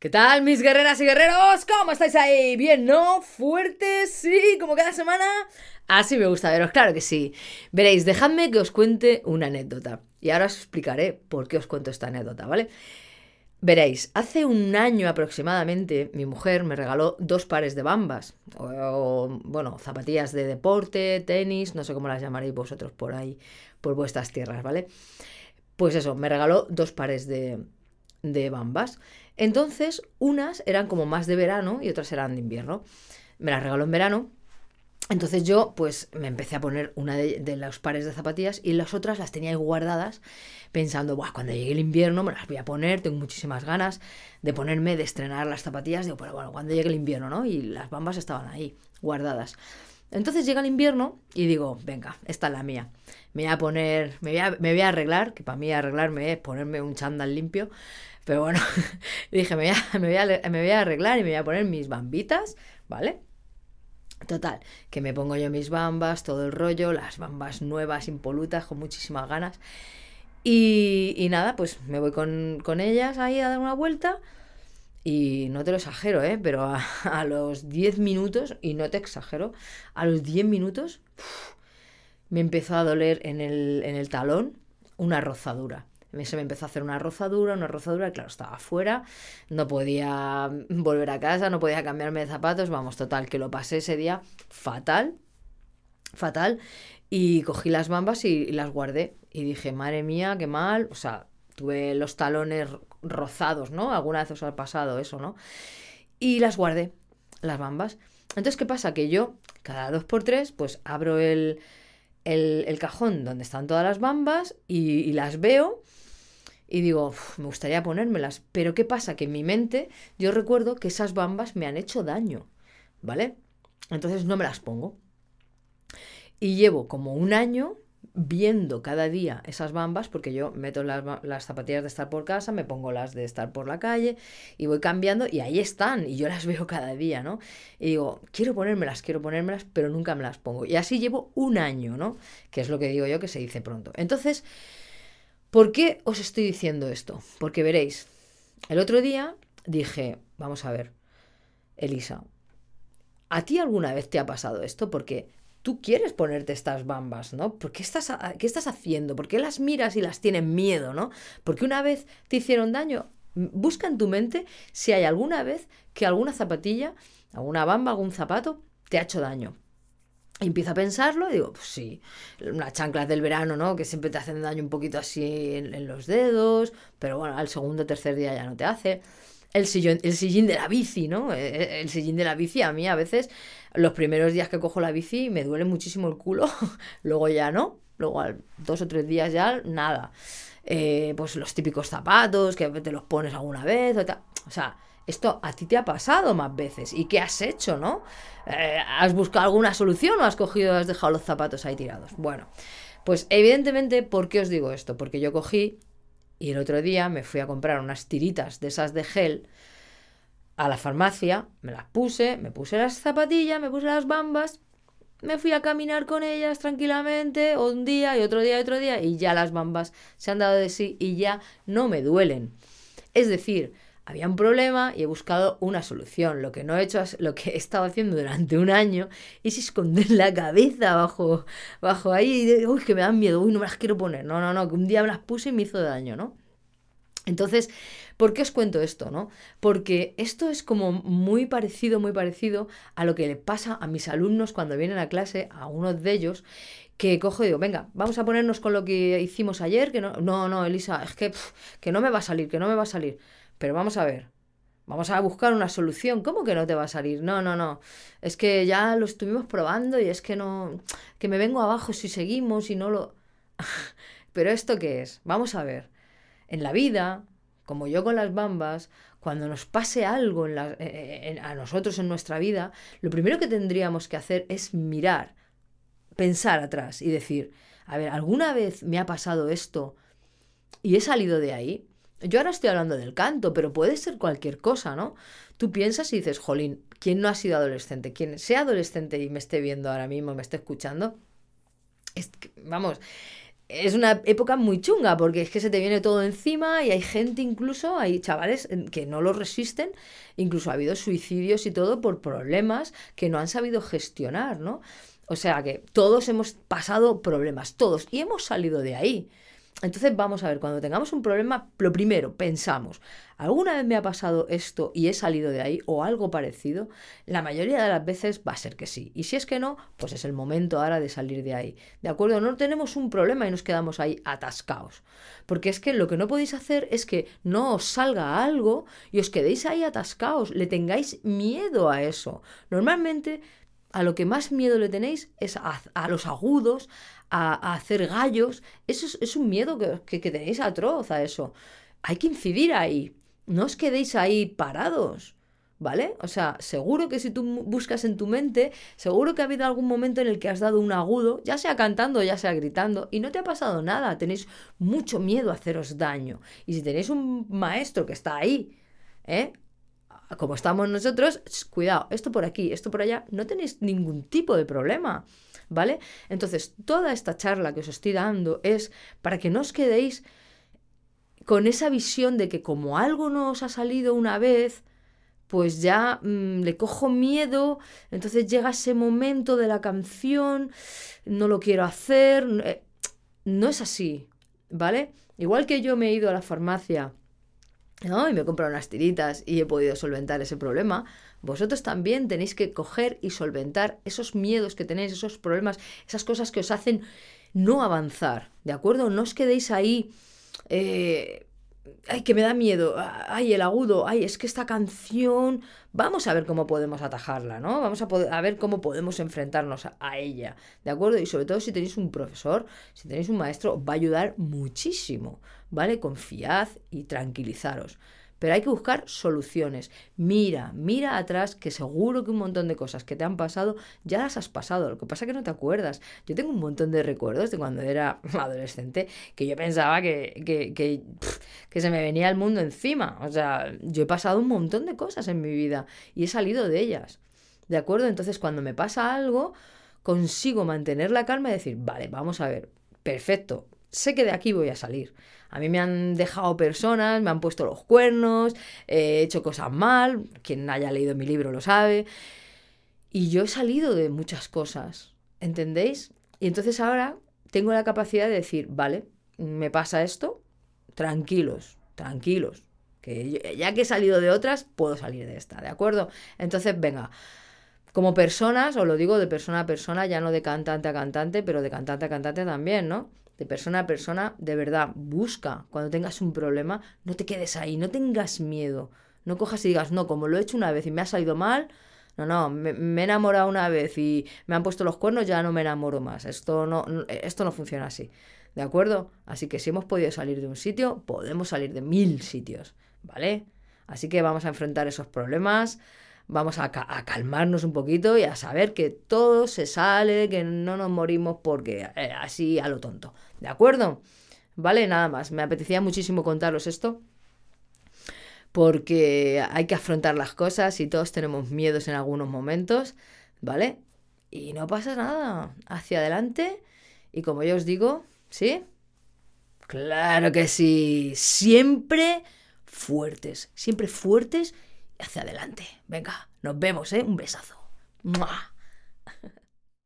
¿Qué tal, mis guerreras y guerreros? ¿Cómo estáis ahí? ¿Bien, no? ¿Fuertes? Sí, como cada semana. Así me gusta veros, claro que sí. Veréis, dejadme que os cuente una anécdota. Y ahora os explicaré por qué os cuento esta anécdota, ¿vale? Veréis, hace un año aproximadamente mi mujer me regaló dos pares de bambas, o, bueno, zapatillas de deporte, tenis, no sé cómo las llamaréis vosotros por ahí, por vuestras tierras, ¿vale? Pues eso, me regaló dos pares de, de bambas. Entonces, unas eran como más de verano y otras eran de invierno. Me las regaló en verano. Entonces yo, pues, me empecé a poner una de, los pares de zapatillas y las otras las tenía ahí guardadas, pensando, Buah, cuando llegue el invierno me las voy a poner, tengo muchísimas ganas de ponerme, de estrenar las zapatillas. Digo, pero bueno, cuando llegue el invierno, ¿no? Y las bambas estaban ahí, guardadas. Entonces llega el invierno y digo, venga, esta es la mía. Me voy a poner, me voy a, me voy a arreglar, que para mí arreglarme es ponerme un chándal limpio, pero bueno, dije, me voy, a, me, voy a, arreglar y me voy a poner mis bambitas, ¿vale? Total, que me pongo yo mis bambas, todo el rollo, las bambas nuevas, impolutas, con muchísimas ganas. Y, nada, pues me voy con, ellas ahí a dar una vuelta. Y no te lo exagero, ¿eh? Pero a, los 10 minutos, y no te exagero, a los 10 minutos me empezó a doler en el, en el talón una rozadura se me empezó a hacer una rozadura, una rozadura, claro, estaba afuera, no podía volver a casa, no podía cambiarme de zapatos, vamos, total, que lo pasé ese día fatal, fatal, y cogí las bambas y, las guardé. Y dije, madre mía, qué mal, o sea, tuve los talones rozados, ¿no? Alguna vez os ha pasado eso, ¿no? Y las guardé, las bambas. Entonces, ¿qué pasa? Que yo, cada dos por tres, pues abro el, el, cajón donde están todas las bambas y las veo y digo, me gustaría ponérmelas, pero ¿qué pasa? Que en mi mente yo recuerdo que esas bambas me han hecho daño, ¿vale? Entonces no me las pongo. Y llevo como un año viendo cada día esas bambas, porque yo meto las, zapatillas de estar por casa, me pongo las de estar por la calle y voy cambiando y ahí están y yo las veo cada día, ¿no? Y digo, quiero ponérmelas, quiero ponérmelas, pero nunca me las pongo. Y así llevo un año, ¿no? Que es lo que digo yo que se dice pronto. Entonces, ¿Por qué os estoy diciendo esto? Porque veréis, el otro día dije, vamos a ver, Elisa, ¿a ti alguna vez te ha pasado esto? Porque tú quieres ponerte estas bambas, ¿no? ¿Por qué estás, qué estás haciendo? ¿Por qué las miras y las tienes miedo, ¿no? Porque una vez te hicieron daño. Busca en tu mente si hay alguna vez que alguna zapatilla, alguna bamba, algún zapato te ha hecho daño. Empiezo a pensarlo y digo, pues sí, unas chanclas del verano, ¿no? Que siempre te hacen daño un poquito así en, los dedos, pero bueno, al segundo o tercer día ya no te hace. El sillón, el sillín de la bici, ¿no? Eh, eh, el sillín de la bici a mí a veces, los primeros días que cojo la bici me duele muchísimo el culo, luego ya no, luego al dos o tres días ya nada. Eh, pues los típicos zapatos que te los pones alguna vez o sea, esto a ti te ha pasado más veces. ¿Y qué has hecho, no? ¿Has buscado alguna solución o has cogido, has dejado los zapatos ahí tirados? Bueno, pues evidentemente, ¿por qué os digo esto? Porque yo cogí y el otro día me fui a comprar unas tiritas de esas de gel a la farmacia, me las puse, me puse las zapatillas, me puse las bambas, me fui a caminar con ellas tranquilamente un día y otro día y otro día y ya las bambas se han dado de sí y ya no me duelen. Es decir, había un problema y he buscado una solución. Lo que no he hecho, lo que he estado haciendo durante un año es esconder la cabeza bajo, bajo ahí y uy, que me dan miedo, uy, no me las quiero poner. No, no, no, que un día me las puse y me hizo daño, ¿no? Entonces, ¿por qué os cuento esto, no? Porque esto es como muy parecido, muy parecido a lo que le pasa a mis alumnos cuando vienen a clase, a uno de ellos, que cojo y digo, venga, vamos a ponernos con lo que hicimos ayer, que no, no, no, Elisa, es que, que no me va a salir, que no me va a salir. Pero vamos a ver, vamos a buscar una solución. ¿Cómo que no te va a salir? No, no, no. Es que ya lo estuvimos probando y es que no, que me vengo abajo si seguimos y no lo... Pero esto qué es? Vamos a ver. En la vida, como yo con las bambas, cuando nos pase algo eh, eh, a nosotros en nuestra vida, lo primero que tendríamos que hacer es mirar, pensar atrás y decir, a ver, ¿alguna vez me ha pasado esto y he salido de ahí? Yo ahora estoy hablando del canto, pero puede ser cualquier cosa, ¿no? Tú piensas y dices, jolín, ¿quién no ha sido adolescente? Quien sea adolescente y me esté viendo ahora mismo, me esté escuchando, vamos, es una época muy chunga porque es que se te viene todo encima y hay gente incluso, hay chavales que no lo resisten, incluso ha habido suicidios y todo por problemas que no han sabido gestionar, ¿no? O sea que todos hemos pasado problemas, todos, y hemos salido de ahí. Entonces vamos a ver, cuando tengamos un problema, lo primero, pensamos, ¿alguna vez me ha pasado esto y he salido de ahí o algo parecido? La mayoría de las veces va a ser que sí. Y si es que no, pues es el momento ahora de salir de ahí. ¿De acuerdo? No tenemos un problema y nos quedamos ahí atascados. Porque es que lo que no podéis hacer es que no os salga algo y os quedéis ahí atascados, le tengáis miedo a eso. Normalmente a lo que más miedo le tenéis es a, los agudos, a, hacer gallos. Eso es, un miedo que, que, tenéis atroz a eso. Hay que incidir ahí. No os quedéis ahí parados. ¿Vale? O sea, seguro que si tú buscas en tu mente, seguro que ha habido algún momento en el que has dado un agudo, ya sea cantando, ya sea gritando, y no te ha pasado nada. Tenéis mucho miedo a haceros daño. Y si tenéis un maestro que está ahí, ¿eh? Como estamos nosotros, cuidado, esto por aquí, esto por allá, no tenéis ningún tipo de problema, ¿vale? Entonces, toda esta charla que os estoy dando es para que no os quedéis con esa visión de que como algo no os ha salido una vez, pues ya mm, le cojo miedo, entonces llega ese momento de la canción, no lo quiero hacer, eh, no es así, ¿vale? Igual que yo me he ido a la farmacia ¿no? y me he comprado unas tiritas y he podido solventar ese problema, vosotros también tenéis que coger y solventar esos miedos que tenéis, esos problemas, esas cosas que os hacen no avanzar, ¿de acuerdo? No os quedéis ahí eh, ay, que me da miedo, ay, el agudo, ay, es que esta canción, vamos a ver cómo podemos atajarla, ¿no? Vamos a, poder, a ver cómo podemos enfrentarnos a, ella, ¿de acuerdo? Y sobre todo si tenéis un profesor, si tenéis un maestro, va a ayudar muchísimo, ¿vale? Confiad y tranquilizaros. Pero hay que buscar soluciones. Mira, mira atrás, que seguro que un montón de cosas que te han pasado ya las has pasado. Lo que pasa es que no te acuerdas. Yo tengo un montón de recuerdos de cuando era adolescente que yo pensaba que, que, que, que se me venía el mundo encima. O sea, yo he pasado un montón de cosas en mi vida y he salido de ellas. ¿De acuerdo? Entonces, cuando me pasa algo, consigo mantener la calma y decir, vale, vamos a ver, perfecto, sé que de aquí voy a salir. A mí me han dejado personas, me han puesto los cuernos, he hecho cosas mal, quien haya leído mi libro lo sabe. Y yo he salido de muchas cosas, ¿entendéis? Y entonces ahora tengo la capacidad de decir, vale, me pasa esto, tranquilos, tranquilos, que ya que he salido de otras, puedo salir de esta, ¿de acuerdo? Entonces, venga, como personas, os lo digo de persona a persona, ya no de cantante a cantante, pero de cantante a cantante también, ¿no? De persona a persona, de verdad, busca. Cuando tengas un problema, no te quedes ahí, no tengas miedo, no cojas y digas, no, como lo he hecho una vez y me ha salido mal, no, no, me, he enamorado una vez y me han puesto los cuernos, ya no me enamoro más, esto no, esto no funciona así, ¿de acuerdo? Así que si hemos podido salir de un sitio, podemos salir de mil sitios, ¿vale? Así que vamos a enfrentar esos problemas, vamos a, calmarnos un poquito y a saber que todo se sale, que no nos morimos porque eh, así a lo tonto. ¿De acuerdo? Vale, nada más. Me apetecía muchísimo contaros esto porque hay que afrontar las cosas y todos tenemos miedos en algunos momentos, ¿vale? Y no pasa nada. Hacia adelante y como yo os digo, ¿sí? Claro que sí. Siempre fuertes, siempre fuertes hacia adelante. Venga, nos vemos, ¿eh? Un besazo.